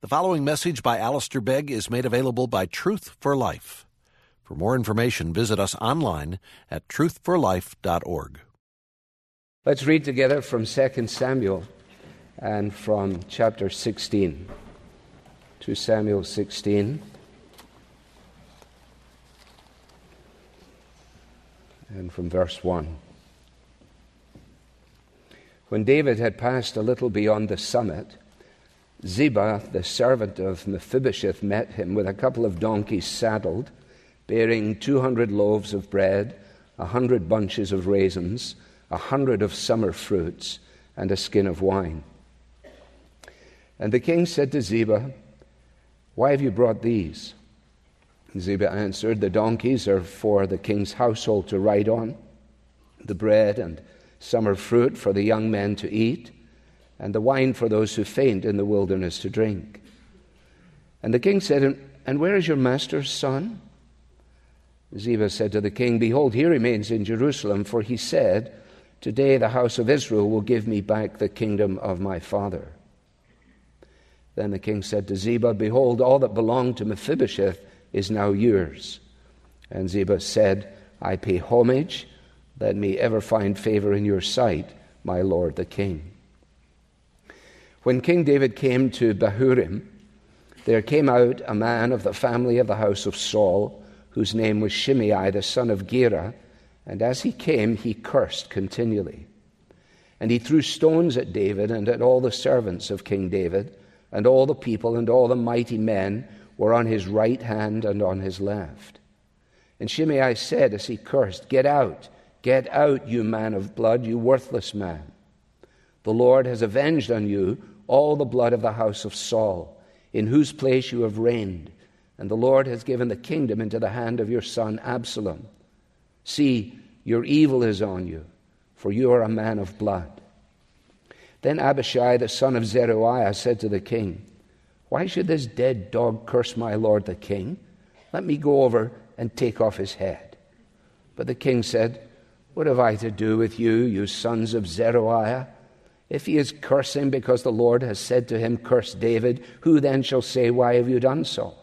The following message by Alistair Begg is made available by Truth for Life. For more information, visit us online at truthforlife.org. Let's read together from 2 Samuel and from chapter 16 to Samuel 16. And from verse 1. When David had passed a little beyond the summit, Ziba, the servant of Mephibosheth, met him with a couple of donkeys saddled, bearing 200 loaves of bread, a hundred bunches of raisins, a hundred of summer fruits, and a skin of wine. And the king said to Ziba, Why have you brought these? Ziba answered, The donkeys are for the king's household to ride on, the bread and summer fruit for the young men to eat and the wine for those who faint in the wilderness to drink. And the king said, And where is your master's son? Ziba said to the king, Behold, he remains in Jerusalem, for he said, Today the house of Israel will give me back the kingdom of my father. Then the king said to Ziba, Behold, all that belonged to Mephibosheth is now yours. And Ziba said, I pay homage. Let me ever find favor in your sight, my lord the king. When King David came to Bahurim, there came out a man of the family of the house of Saul, whose name was Shimei, the son of Gera, and as he came, he cursed continually. And he threw stones at David and at all the servants of King David, and all the people and all the mighty men were on his right hand and on his left. And Shimei said as he cursed, Get out, get out, you man of blood, you worthless man. The Lord has avenged on you all the blood of the house of Saul, in whose place you have reigned, and the Lord has given the kingdom into the hand of your son Absalom. See, your evil is on you, for you are a man of blood. Then Abishai, the son of Zeruiah, said to the king, Why should this dead dog curse my lord the king? Let me go over and take off his head. But the king said, What have I to do with you, you sons of Zeruiah? If he is cursing because the Lord has said to him, Curse David, who then shall say, Why have you done so?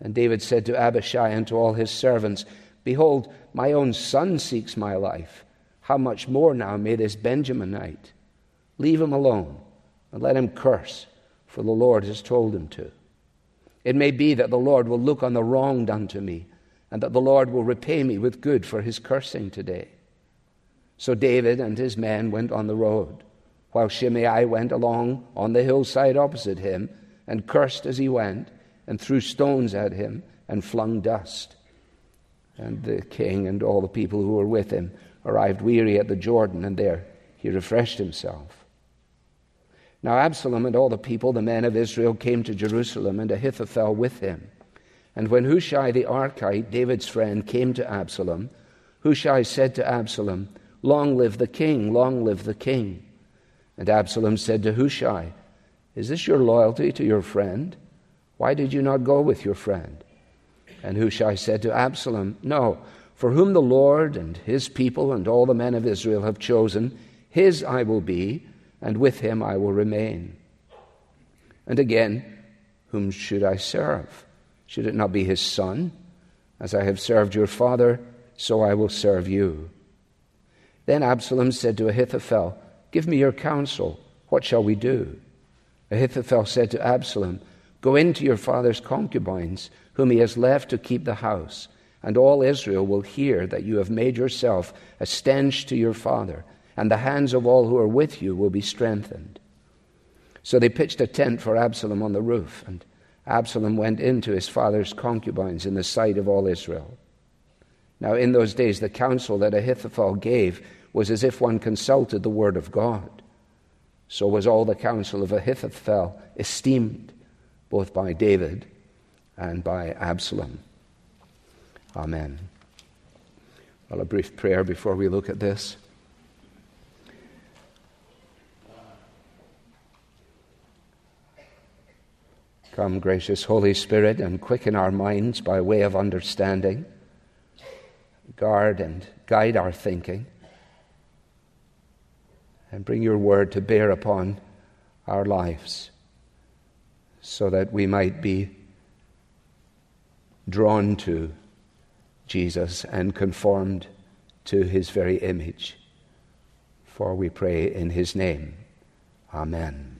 And David said to Abishai and to all his servants, Behold, my own son seeks my life. How much more now may this Benjaminite? Leave him alone and let him curse, for the Lord has told him to. It may be that the Lord will look on the wrong done to me, and that the Lord will repay me with good for his cursing today. So David and his men went on the road while Shimei went along on the hillside opposite him and cursed as he went and threw stones at him and flung dust. And the king and all the people who were with him arrived weary at the Jordan, and there he refreshed himself. Now Absalom and all the people, the men of Israel, came to Jerusalem, and Ahithophel with him. And when Hushai the Archite, David's friend, came to Absalom, Hushai said to Absalom, Long live the king, long live the king. And Absalom said to Hushai, Is this your loyalty to your friend? Why did you not go with your friend? And Hushai said to Absalom, No, for whom the Lord and his people and all the men of Israel have chosen, his I will be, and with him I will remain. And again, whom should I serve? Should it not be his son? As I have served your father, so I will serve you. Then Absalom said to Ahithophel, Give me your counsel. What shall we do? Ahithophel said to Absalom, Go into your father's concubines, whom he has left to keep the house, and all Israel will hear that you have made yourself a stench to your father, and the hands of all who are with you will be strengthened. So they pitched a tent for Absalom on the roof, and Absalom went into his father's concubines in the sight of all Israel. Now, in those days, the counsel that Ahithophel gave was as if one consulted the word of God. So was all the counsel of Ahithophel esteemed, both by David and by Absalom. Amen. Well, a brief prayer before we look at this. Come, gracious Holy Spirit, and quicken our minds by way of understanding. Guard and guide our thinking and bring your word to bear upon our lives. so that we might be drawn to Jesus and conformed to his very image. For we pray in his name. Amen.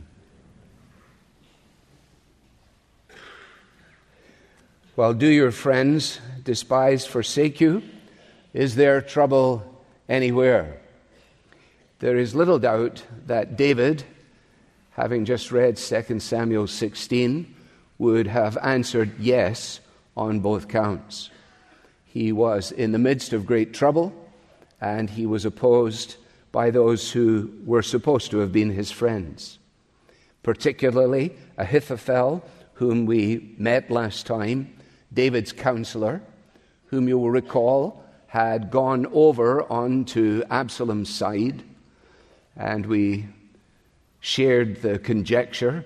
Well, do your friends despise, forsake you? Is there trouble anywhere? There is little doubt that David, having just read 2 Samuel 16, would have answered yes on both counts. He was in the midst of great trouble, and he was opposed by those who were supposed to have been his friends, particularly Ahithophel, whom we met last time, David's counselor, whom you will recall had gone over onto Absalom's side, and we shared the conjecture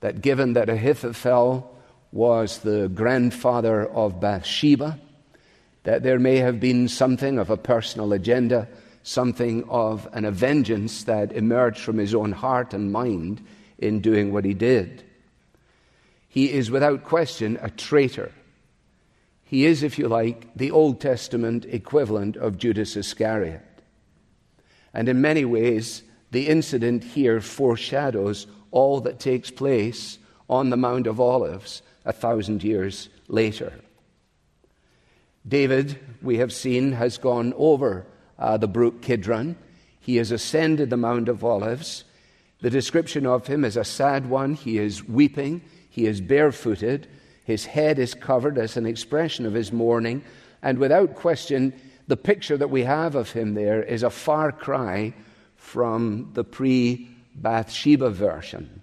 that given that Ahithophel was the grandfather of Bathsheba, that there may have been something of a personal agenda, something of an vengeance that emerged from his own heart and mind in doing what he did. He is without question a traitor. He is, if you like, the Old Testament equivalent of Judas Iscariot. And in many ways, the incident here foreshadows all that takes place on the Mount of Olives a thousand years later. David, we have seen, has gone over uh, the brook Kidron. He has ascended the Mount of Olives. The description of him is a sad one. He is weeping, he is barefooted, his head is covered as an expression of his mourning, and without question, the picture that we have of him there is a far cry from the pre Bathsheba version.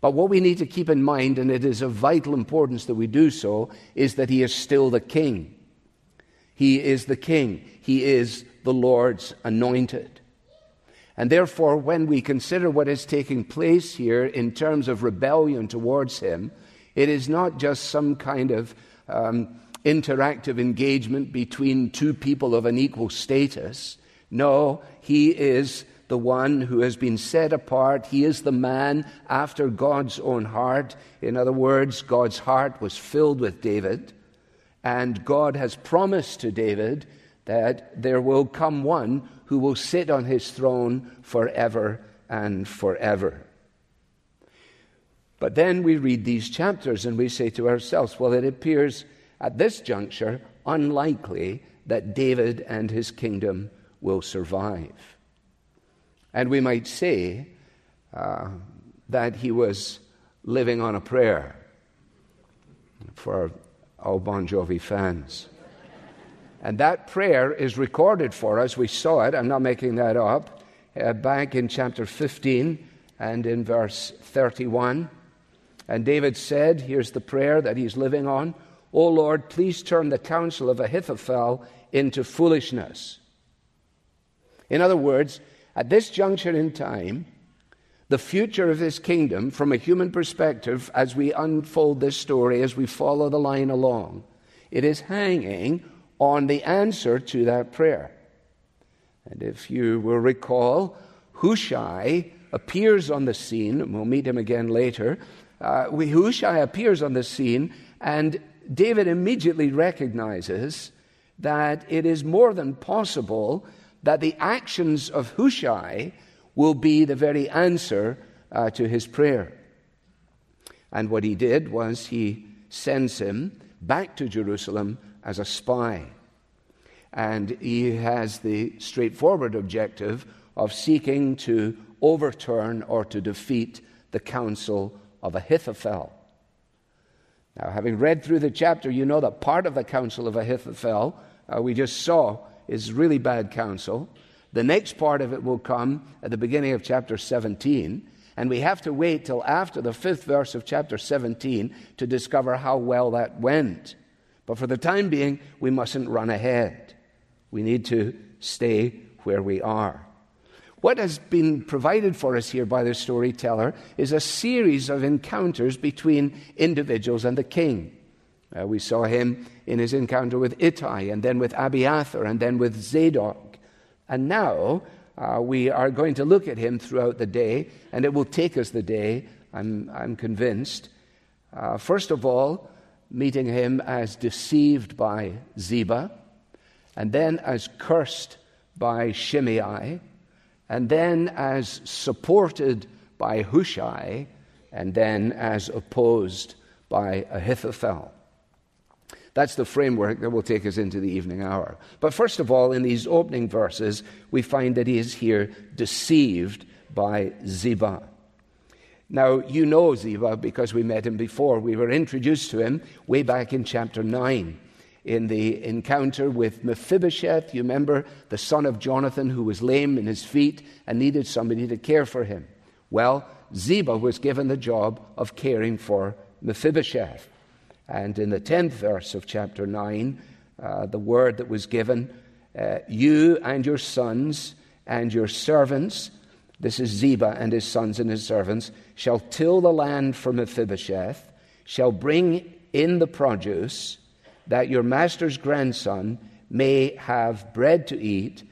But what we need to keep in mind, and it is of vital importance that we do so, is that he is still the king. He is the king. He is the Lord's anointed. And therefore, when we consider what is taking place here in terms of rebellion towards him, it is not just some kind of um, interactive engagement between two people of an equal status. No, he is the one who has been set apart. He is the man after God's own heart. In other words, God's heart was filled with David, and God has promised to David that there will come one who will sit on his throne forever and forever. But then we read these chapters and we say to ourselves, well, it appears at this juncture unlikely that David and his kingdom will survive. And we might say uh, that he was living on a prayer for our Bon Jovi fans. And that prayer is recorded for us. We saw it, I'm not making that up, uh, back in chapter 15 and in verse 31. And David said, Here's the prayer that he's living on O Lord, please turn the counsel of Ahithophel into foolishness. In other words, at this juncture in time, the future of this kingdom, from a human perspective, as we unfold this story, as we follow the line along, it is hanging on the answer to that prayer. And if you will recall, Hushai appears on the scene, we'll meet him again later. Uh, Hushai appears on the scene, and David immediately recognizes that it is more than possible that the actions of Hushai will be the very answer uh, to his prayer. And what he did was he sends him back to Jerusalem as a spy. And he has the straightforward objective of seeking to overturn or to defeat the counsel of Ahithophel. Now, having read through the chapter, you know that part of the counsel of Ahithophel uh, we just saw is really bad counsel. The next part of it will come at the beginning of chapter 17, and we have to wait till after the fifth verse of chapter 17 to discover how well that went. But for the time being, we mustn't run ahead. We need to stay where we are. What has been provided for us here by the storyteller is a series of encounters between individuals and the king. Uh, we saw him in his encounter with Ittai, and then with Abiathar, and then with Zadok. And now uh, we are going to look at him throughout the day, and it will take us the day I'm, I'm convinced. Uh, first of all, meeting him as deceived by Ziba, and then as cursed by Shimei, and then as supported by Hushai, and then as opposed by Ahithophel. That's the framework that will take us into the evening hour. But first of all, in these opening verses, we find that he is here deceived by Ziba. Now, you know Ziba because we met him before. We were introduced to him way back in chapter 9 in the encounter with Mephibosheth. You remember the son of Jonathan who was lame in his feet and needed somebody to care for him. Well, Ziba was given the job of caring for Mephibosheth. And in the 10th verse of chapter 9, uh, the word that was given, uh, you and your sons and your servants, this is Ziba and his sons and his servants, shall till the land for Mephibosheth, shall bring in the produce, that your master's grandson may have bread to eat,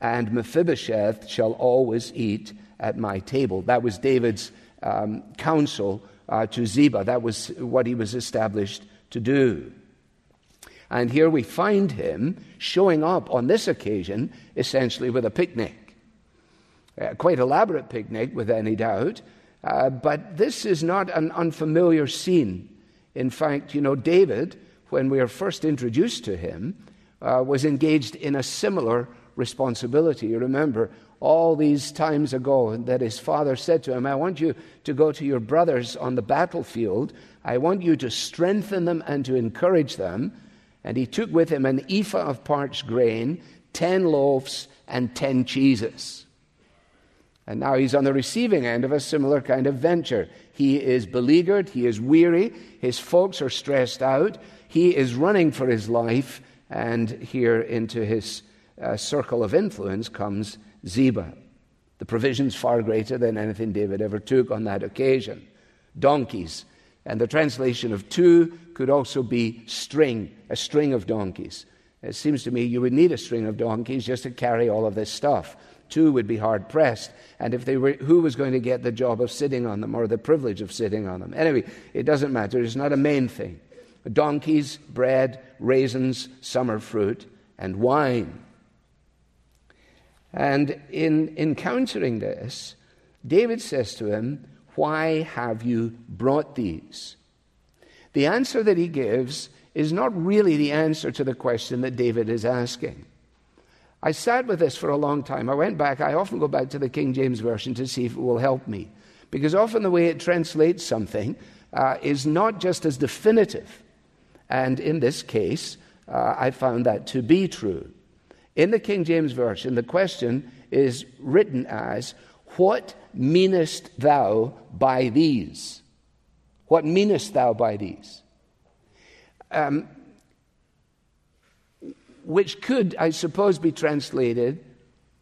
and Mephibosheth shall always eat at my table. That was David's um, counsel uh, to Ziba. That was what he was established to do. And here we find him showing up on this occasion essentially with a picnic. Uh, quite elaborate picnic, with any doubt. Uh, but this is not an unfamiliar scene. In fact, you know, David, when we are first introduced to him, uh, was engaged in a similar responsibility. You remember all these times ago that his father said to him, I want you to go to your brothers on the battlefield. I want you to strengthen them and to encourage them. And he took with him an ephah of parched grain, ten loaves, and ten cheeses. And now he's on the receiving end of a similar kind of venture. He is beleaguered, he is weary, his folks are stressed out, he is running for his life, and here into his uh, circle of influence comes Ziba. The provision's far greater than anything David ever took on that occasion. Donkeys. And the translation of two could also be string, a string of donkeys. It seems to me you would need a string of donkeys just to carry all of this stuff. Two would be hard pressed. And if they were, who was going to get the job of sitting on them or the privilege of sitting on them? Anyway, it doesn't matter. It's not a main thing. Donkeys, bread, raisins, summer fruit, and wine. And in encountering this, David says to him, Why have you brought these? The answer that he gives is not really the answer to the question that David is asking. I sat with this for a long time. I went back, I often go back to the King James Version to see if it will help me. Because often the way it translates something uh, is not just as definitive. And in this case, uh, I found that to be true. In the King James Version, the question is written as, What meanest thou by these? What meanest thou by these? Um, which could, I suppose, be translated,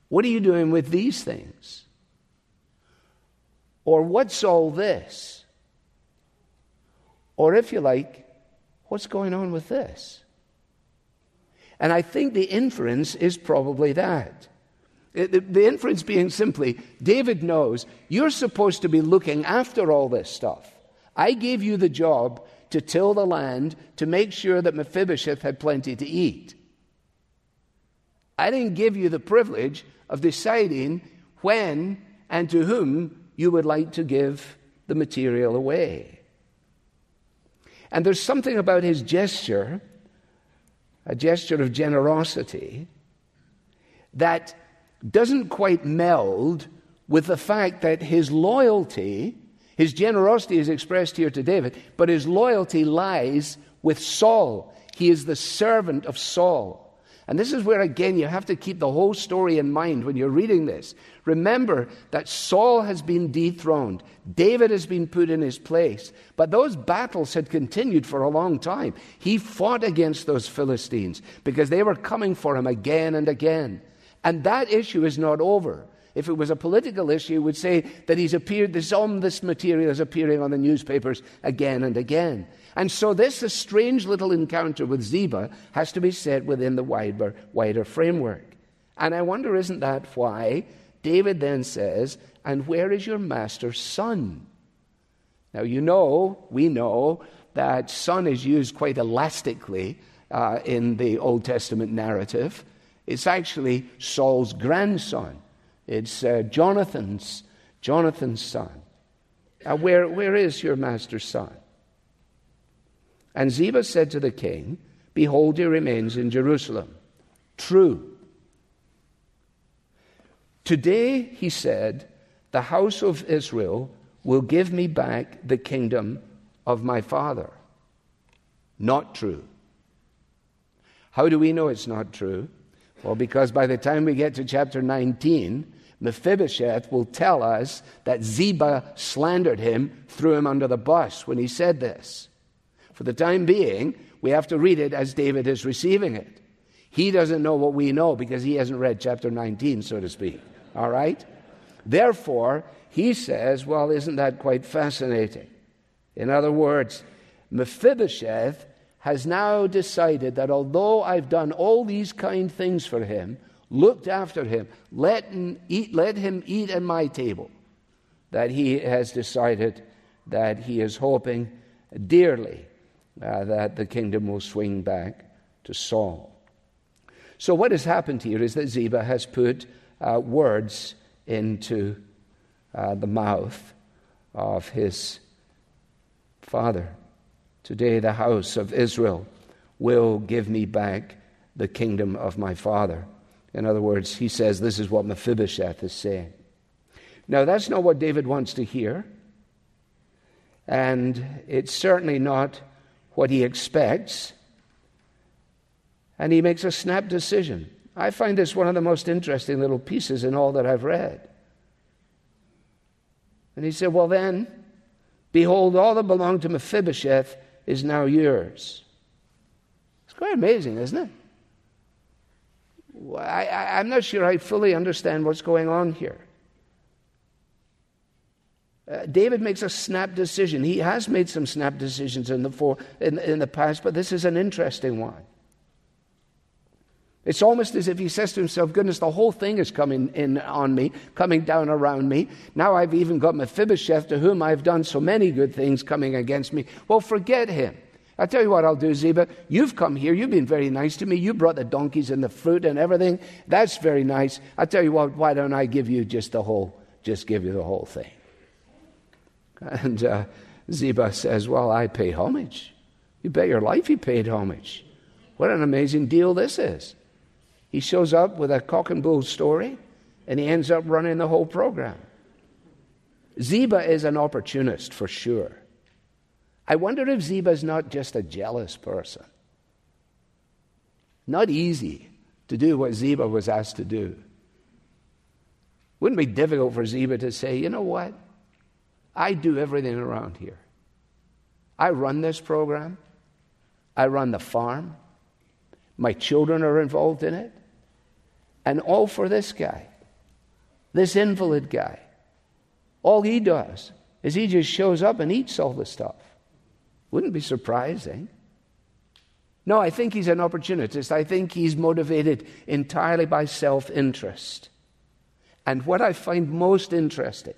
What are you doing with these things? Or what's all this? Or if you like, what's going on with this? And I think the inference is probably that. Uh, the inference being simply David knows you're supposed to be looking after all this stuff. I gave you the job to till the land to make sure that Mephibosheth had plenty to eat. I didn't give you the privilege of deciding when and to whom you would like to give the material away. And there's something about his gesture a gesture of generosity that doesn't quite meld with the fact that his loyalty, his generosity is expressed here to David, but his loyalty lies with Saul. He is the servant of Saul. And this is where, again, you have to keep the whole story in mind when you're reading this. Remember that Saul has been dethroned, David has been put in his place. But those battles had continued for a long time. He fought against those Philistines because they were coming for him again and again. And that issue is not over. If it was a political issue, we would say that he's appeared, this, all this material is appearing on the newspapers again and again. And so this a strange little encounter with Ziba has to be set within the wider, wider framework. And I wonder, isn't that why David then says, And where is your master's son? Now, you know, we know that son is used quite elastically uh, in the Old Testament narrative. It's actually Saul's grandson. It's uh, Jonathan's, Jonathan's son. Uh, where, where is your master's son? And Ziba said to the king, Behold, he remains in Jerusalem. True. Today, he said, the house of Israel will give me back the kingdom of my father. Not true. How do we know it's not true? Well, because by the time we get to chapter 19, Mephibosheth will tell us that Ziba slandered him, threw him under the bus when he said this. For the time being, we have to read it as David is receiving it. He doesn't know what we know because he hasn't read chapter 19, so to speak. All right? Therefore, he says, Well, isn't that quite fascinating? In other words, Mephibosheth has now decided that although I've done all these kind things for him, looked after him, let him eat, let him eat at my table, that he has decided that he is hoping dearly uh, that the kingdom will swing back to Saul. So, what has happened here is that Ziba has put uh, words into uh, the mouth of his father. Today, the house of Israel will give me back the kingdom of my father. In other words, he says this is what Mephibosheth is saying. Now, that's not what David wants to hear, and it's certainly not what he expects. And he makes a snap decision. I find this one of the most interesting little pieces in all that I've read. And he said, Well, then, behold, all that belonged to Mephibosheth is now yours. It's quite amazing, isn't it? I, am not sure I fully understand what's going on here. Uh, David makes a snap decision. He has made some snap decisions in the, for, in, in the past, but this is an interesting one. It's almost as if he says to himself, Goodness, the whole thing is coming in on me, coming down around me. Now I've even got Mephibosheth, to whom I've done so many good things, coming against me. Well, forget him. I tell you what I'll do, Ziba. You've come here. You've been very nice to me. You brought the donkeys and the fruit and everything. That's very nice. I tell you what, why don't I give you just the whole, just give you the whole thing? And uh, Ziba says, Well, I pay homage. You bet your life he paid homage. What an amazing deal this is. He shows up with a cock and bull story, and he ends up running the whole program. Ziba is an opportunist for sure. I wonder if Ziba is not just a jealous person. Not easy to do what Ziba was asked to do. Wouldn't be difficult for Ziba to say, you know what? I do everything around here. I run this program, I run the farm, my children are involved in it. And all for this guy, this invalid guy. All he does is he just shows up and eats all the stuff. Wouldn't be surprising. No, I think he's an opportunist. I think he's motivated entirely by self interest. And what I find most interesting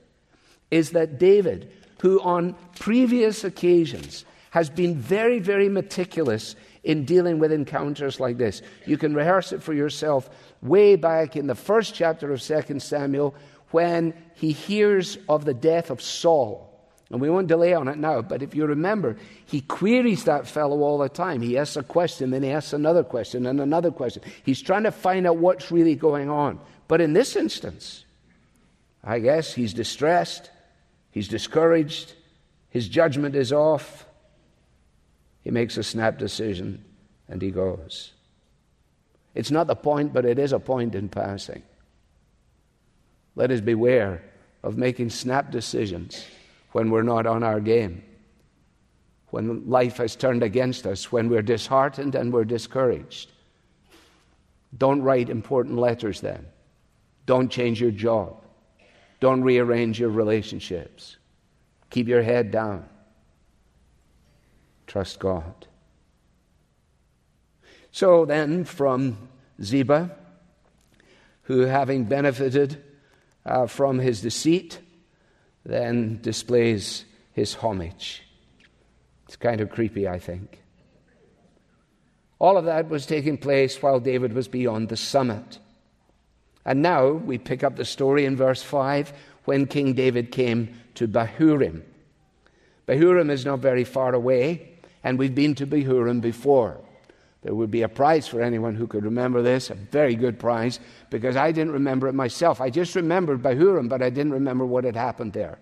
is that David, who on previous occasions has been very, very meticulous in dealing with encounters like this. You can rehearse it for yourself way back in the first chapter of 2 Samuel when he hears of the death of Saul. And we won't delay on it now, but if you remember, he queries that fellow all the time. He asks a question, then he asks another question, and another question. He's trying to find out what's really going on. But in this instance, I guess he's distressed, he's discouraged, his judgment is off, he makes a snap decision and he goes. It's not the point, but it is a point in passing. Let us beware of making snap decisions when we're not on our game, when life has turned against us, when we're disheartened and we're discouraged. Don't write important letters then. Don't change your job. Don't rearrange your relationships. Keep your head down. Trust God. So then, from Ziba, who having benefited uh, from his deceit, then displays his homage. It's kind of creepy, I think. All of that was taking place while David was beyond the summit. And now we pick up the story in verse 5 when King David came to Bahurim. Bahurim is not very far away, and we've been to Bahurim before. There would be a prize for anyone who could remember this, a very good prize, because I didn't remember it myself. I just remembered Bahurim, but I didn't remember what had happened there.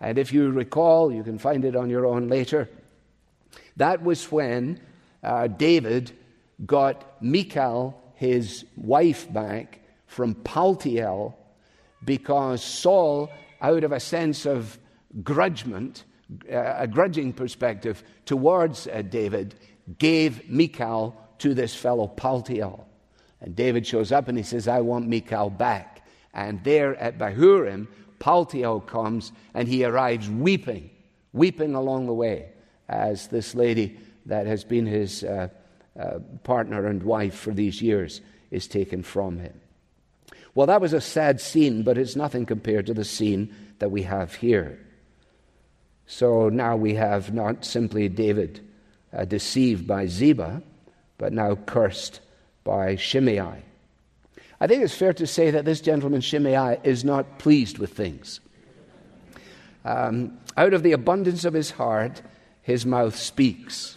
And if you recall, you can find it on your own later. That was when uh, David got Michal, his wife, back from Paltiel because Saul, out of a sense of grudgment, a grudging perspective towards uh, David, gave Michal to this fellow Paltiel. And David shows up and he says, I want Michal back. And there at Bahurim, Paltiel comes and he arrives weeping, weeping along the way as this lady that has been his uh, uh, partner and wife for these years is taken from him. Well, that was a sad scene, but it's nothing compared to the scene that we have here. So now we have not simply David uh, deceived by Ziba, but now cursed by Shimei. I think it's fair to say that this gentleman, Shimei, is not pleased with things. Um, out of the abundance of his heart, his mouth speaks.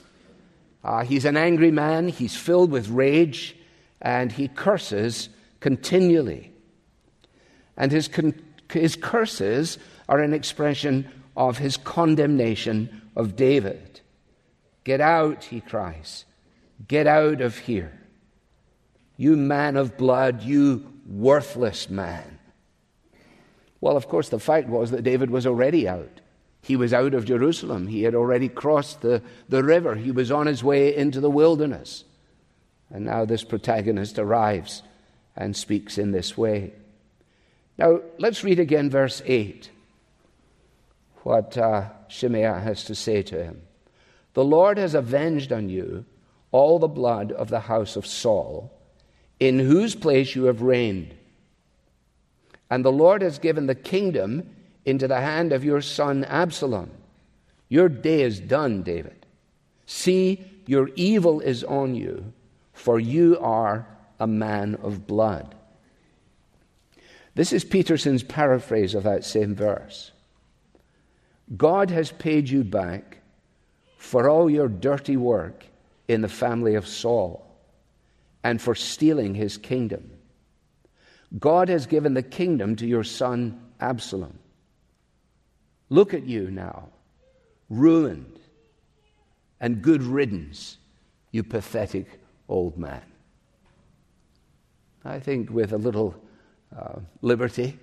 Uh, he's an angry man, he's filled with rage, and he curses continually. And his, con- his curses are an expression of his condemnation of David. Get out, he cries. Get out of here. You man of blood, you worthless man. Well, of course, the fact was that David was already out. He was out of Jerusalem. He had already crossed the, the river. He was on his way into the wilderness. And now this protagonist arrives and speaks in this way. Now, let's read again verse 8, what uh, Shimei has to say to him. The Lord has avenged on you all the blood of the house of Saul, in whose place you have reigned. And the Lord has given the kingdom into the hand of your son Absalom. Your day is done, David. See, your evil is on you, for you are a man of blood. This is Peterson's paraphrase of that same verse. God has paid you back for all your dirty work in the family of Saul and for stealing his kingdom. God has given the kingdom to your son Absalom. Look at you now, ruined and good riddance, you pathetic old man. I think with a little uh, liberty,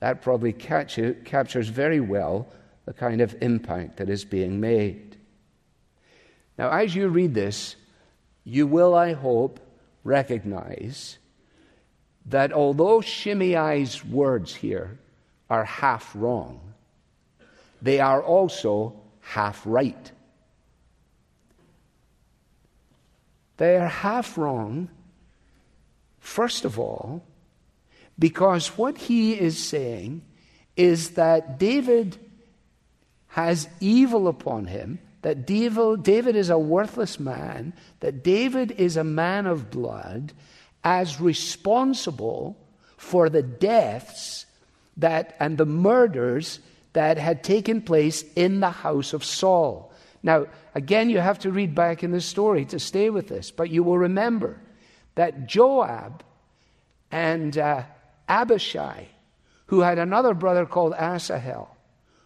that probably capture, captures very well the kind of impact that is being made. Now, as you read this, you will, I hope, recognize that although Shimei's words here are half wrong, they are also half right. They are half wrong, first of all, because what he is saying is that David has evil upon him, that David is a worthless man, that David is a man of blood, as responsible for the deaths that and the murders that had taken place in the house of Saul. Now, again, you have to read back in the story to stay with this, but you will remember that Joab and uh, Abishai, who had another brother called Asahel,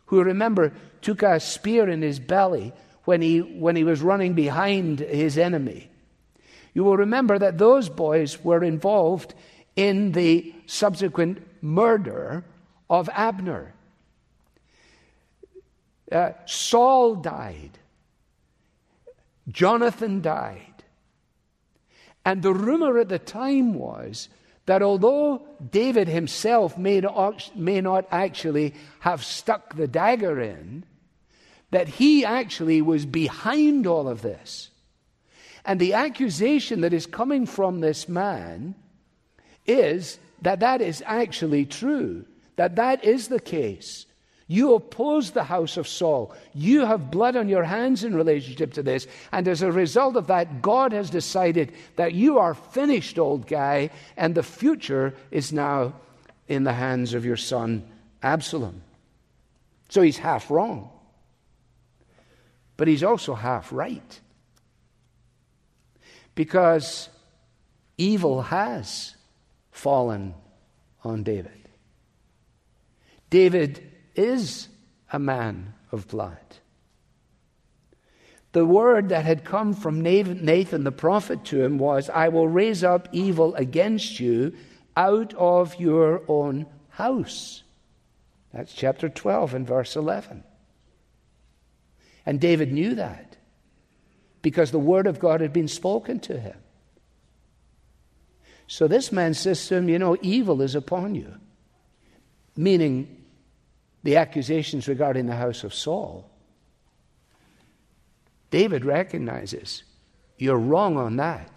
who remember took a spear in his belly when he, when he was running behind his enemy. You will remember that those boys were involved in the subsequent murder of Abner. Uh, Saul died. Jonathan died. And the rumor at the time was that although David himself may not, may not actually have stuck the dagger in, that he actually was behind all of this. And the accusation that is coming from this man is that that is actually true, that that is the case. You oppose the house of Saul. You have blood on your hands in relationship to this. And as a result of that, God has decided that you are finished, old guy, and the future is now in the hands of your son, Absalom. So he's half wrong. But he's also half right. Because evil has fallen on David. David is a man of blood. The word that had come from Nathan the prophet to him was, I will raise up evil against you out of your own house. That's chapter 12 and verse 11. And David knew that because the word of God had been spoken to him. So this man says to him, You know, evil is upon you, meaning the accusations regarding the house of Saul, David recognizes you're wrong on that,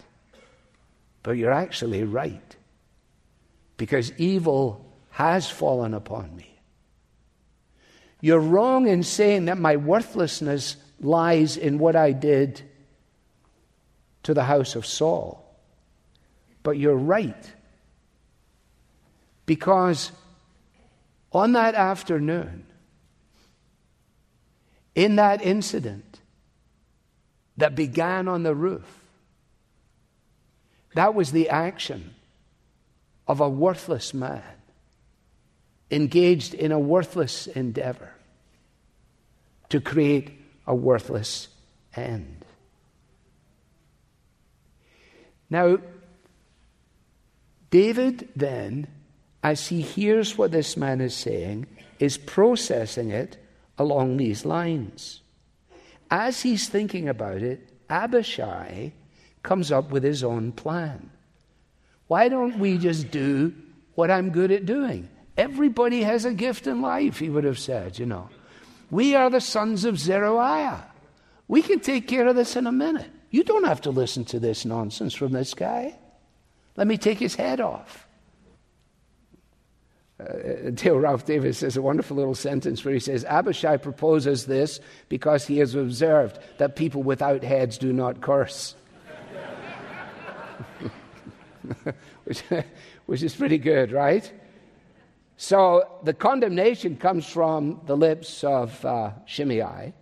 but you're actually right because evil has fallen upon me. You're wrong in saying that my worthlessness lies in what I did to the house of Saul. But you're right. Because on that afternoon, in that incident that began on the roof, that was the action of a worthless man engaged in a worthless endeavor to create a worthless end. Now, David then as he hears what this man is saying, is processing it along these lines. As he's thinking about it, Abishai comes up with his own plan. Why don't we just do what I'm good at doing? Everybody has a gift in life, he would have said, you know. We are the sons of Zeruiah. We can take care of this in a minute. You don't have to listen to this nonsense from this guy. Let me take his head off uh, Dale Ralph Davis says a wonderful little sentence where he says, Abishai proposes this because he has observed that people without heads do not curse. which, which is pretty good, right? So the condemnation comes from the lips of uh, Shimei.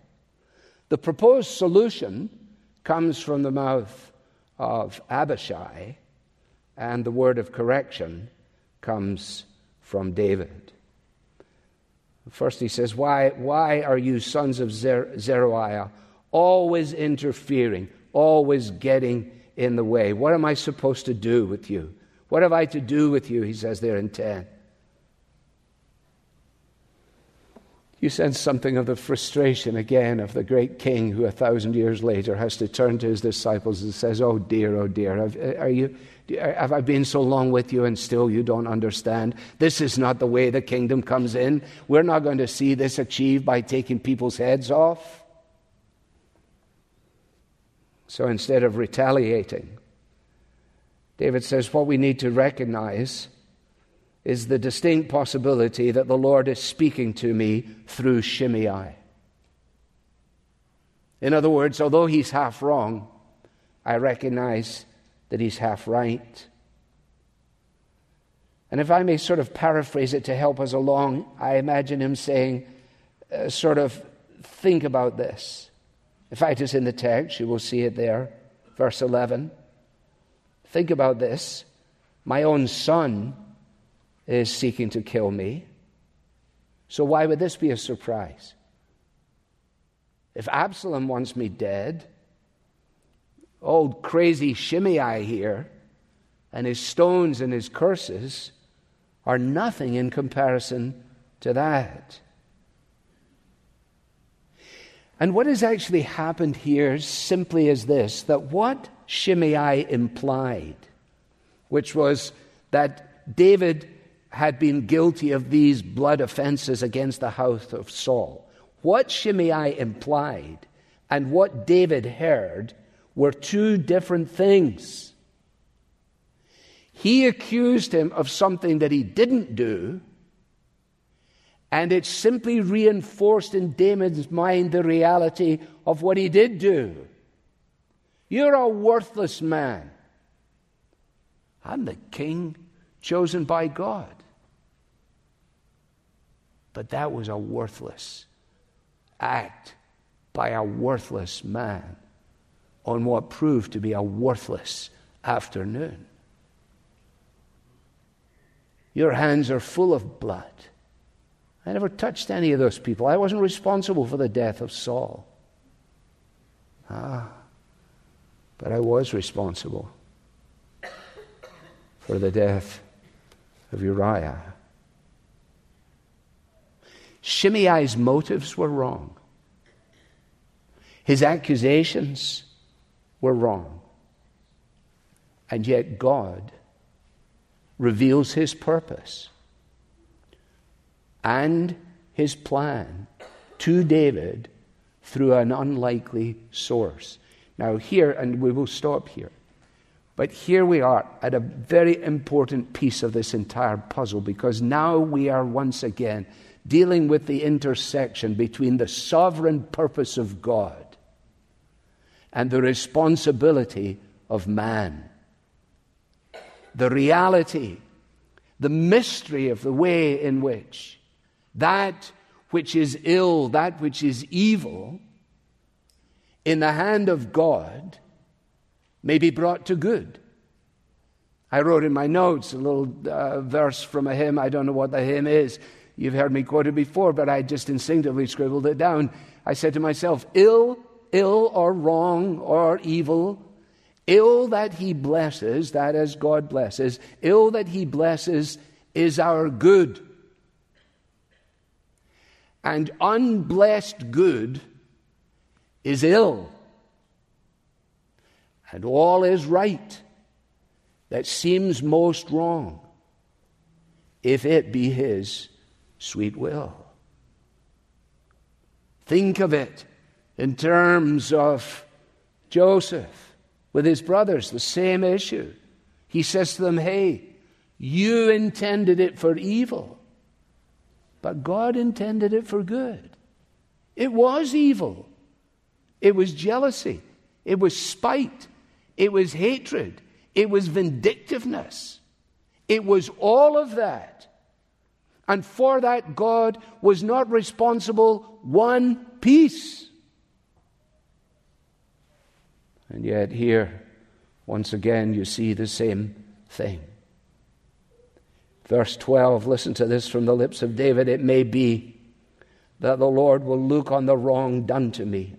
The proposed solution comes from the mouth of Abishai, and the word of correction comes from David. First, he says, Why, why are you sons of Zer- Zeruiah always interfering, always getting in the way? What am I supposed to do with you? What have I to do with you? He says there in 10. You sense something of the frustration again of the great king who a thousand years later has to turn to his disciples and says, Oh dear, oh dear, uh, are you, uh, have I been so long with you and still you don't understand? This is not the way the kingdom comes in. We're not going to see this achieved by taking people's heads off. So instead of retaliating, David says what we need to recognize is the distinct possibility that the Lord is speaking to me through Shimei. In other words, although he's half wrong, I recognize that he's half right. And if I may sort of paraphrase it to help us along, I imagine him saying, uh, sort of, think about this. In fact, it's in the text, you will see it there, verse 11. Think about this. My own son is seeking to kill me. So, why would this be a surprise? If Absalom wants me dead, old crazy Shimei here and his stones and his curses are nothing in comparison to that. And what has actually happened here simply is this that what Shimei implied, which was that David had been guilty of these blood offenses against the house of Saul. What Shimei implied and what David heard were two different things. He accused him of something that he didn't do, And it simply reinforced in David's mind the reality of what he did do. You're a worthless man. I'm the king chosen by God. But that was a worthless act by a worthless man on what proved to be a worthless afternoon. Your hands are full of blood. I never touched any of those people. I wasn't responsible for the death of Saul. Ah, but I was responsible for the death of Uriah. Shimei's motives were wrong. His accusations were wrong. And yet God reveals his purpose and his plan to David through an unlikely source. Now, here, and we will stop here, but here we are at a very important piece of this entire puzzle because now we are once again dealing with the intersection between the sovereign purpose of God and the responsibility of man. The reality, the mystery of the way in which that which is ill, that which is evil, in the hand of God may be brought to good. I wrote in my notes a little uh, verse from a hymn. I don't know what the hymn is. You've heard me quote it before, but I just instinctively scribbled it down. I said to myself, ill, ill or wrong or evil, ill that he blesses, that as God blesses, ill that he blesses is our good. And unblessed good is ill. And all is right that seems most wrong if it be his sweet will. Think of it in terms of Joseph with his brothers, the same issue. He says to them, Hey, you intended it for evil, but God intended it for good. It was evil, it was jealousy, it was spite, it was hatred, it was vindictiveness, it was all of that. And for that, God was not responsible one piece. And yet, here, once again, you see the same thing. Verse 12, listen to this from the lips of David. It may be that the Lord will look on the wrong done to me.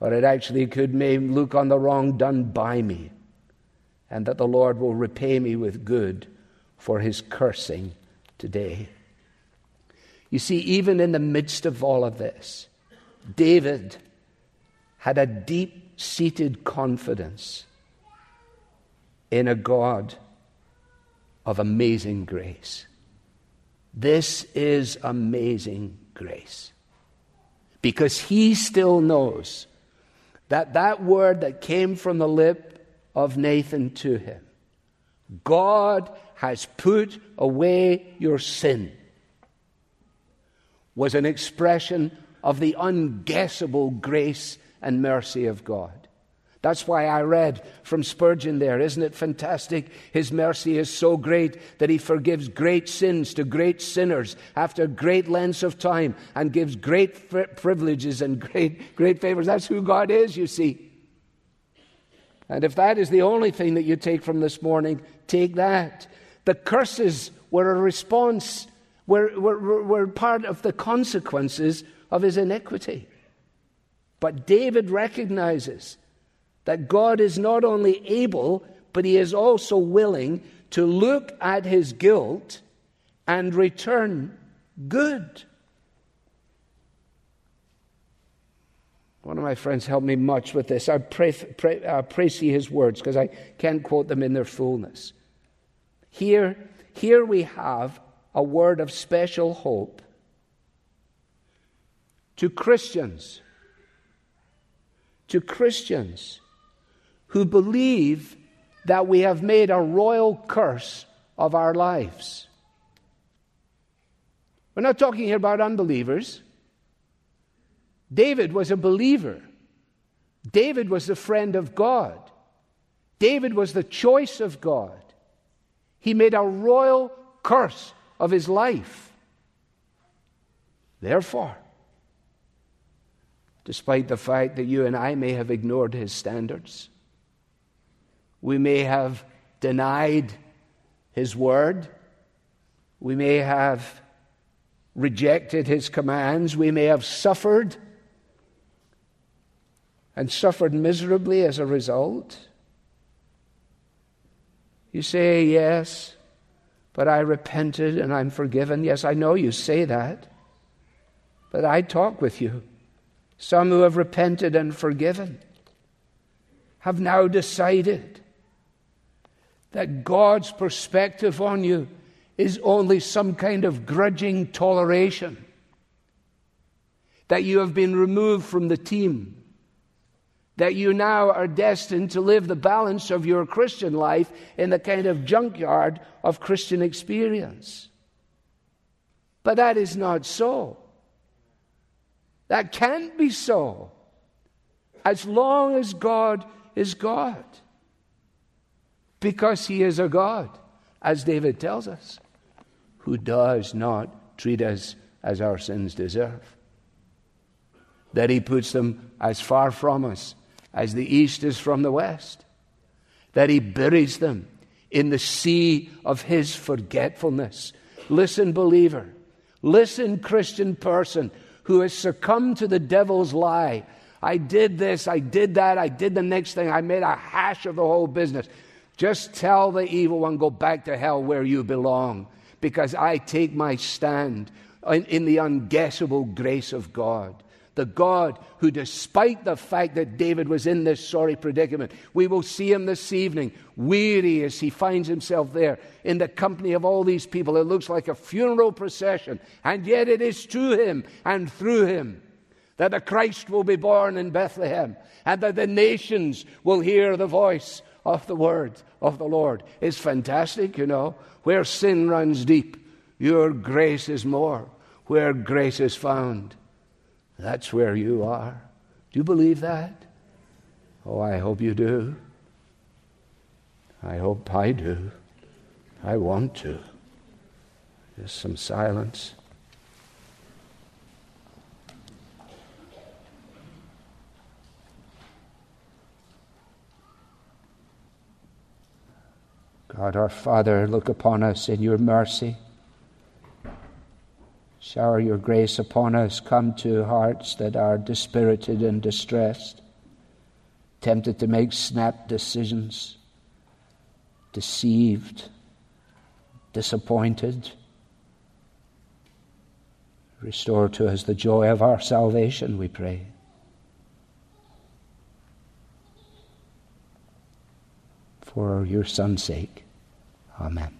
Or it actually could may look on the wrong done by me, and that the Lord will repay me with good for his cursing today. You see, even in the midst of all of this, David had a deep seated confidence in a God of amazing grace. This is amazing grace. Because he still knows that that word that came from the lip of Nathan to him God has put away your sin was an expression of the unguessable grace and mercy of God. That's why I read from Spurgeon there. Isn't it fantastic? His mercy is so great that he forgives great sins to great sinners after great lengths of time and gives great privileges and great, great favors. That's who God is, you see. And if that is the only thing that you take from this morning, take that. The curses were a response, were, were, were part of the consequences of his iniquity. But David recognizes that God is not only able, but he is also willing to look at his guilt and return good. One of my friends helped me much with this. I pray, pray, uh, praise his words because I can't quote them in their fullness. Here, here we have a word of special hope to Christians to Christians who believe that we have made a royal curse of our lives. We're not talking here about unbelievers. David was a believer. David was the friend of God. David was the choice of God. He made a royal curse of his life. Therefore, despite the fact that you and I may have ignored his standards, we may have denied his word, we may have rejected his commands, we may have suffered and suffered miserably as a result. You say, Yes, but I repented and I'm forgiven. Yes, I know you say that. But I talk with you. Some who have repented and forgiven have now decided that God's perspective on you is only some kind of grudging toleration, that you have been removed from the team, that you now are destined to live the balance of your Christian life in the kind of junkyard of Christian experience. But that is not so. That can't be so as long as God is God. Because He is a God, as David tells us, who does not treat us as our sins deserve. That He puts them as far from us as the east is from the west. That He buries them in the sea of His forgetfulness. Listen, believer. Listen, Christian person who has succumbed to the devil's lie. I did this, I did that, I did the next thing, I made a hash of the whole business. Just tell the evil one, go back to hell where you belong, because I take my stand in, in the unguessable grace of God the God who, despite the fact that David was in this sorry predicament, we will see him this evening, weary as he finds himself there in the company of all these people. It looks like a funeral procession, and yet it is to him and through him that the Christ will be born in Bethlehem, and that the nations will hear the voice of the word of the Lord. It's fantastic, you know. Where sin runs deep, your grace is more. Where grace is found, that's where you are. Do you believe that? Oh, I hope you do. I hope I do. I want to. Just some silence. God our Father, look upon us in your mercy. Shower your grace upon us. Come to hearts that are dispirited and distressed, tempted to make snap decisions, deceived, disappointed. Restore to us the joy of our salvation, we pray. For your Son's sake. Amen.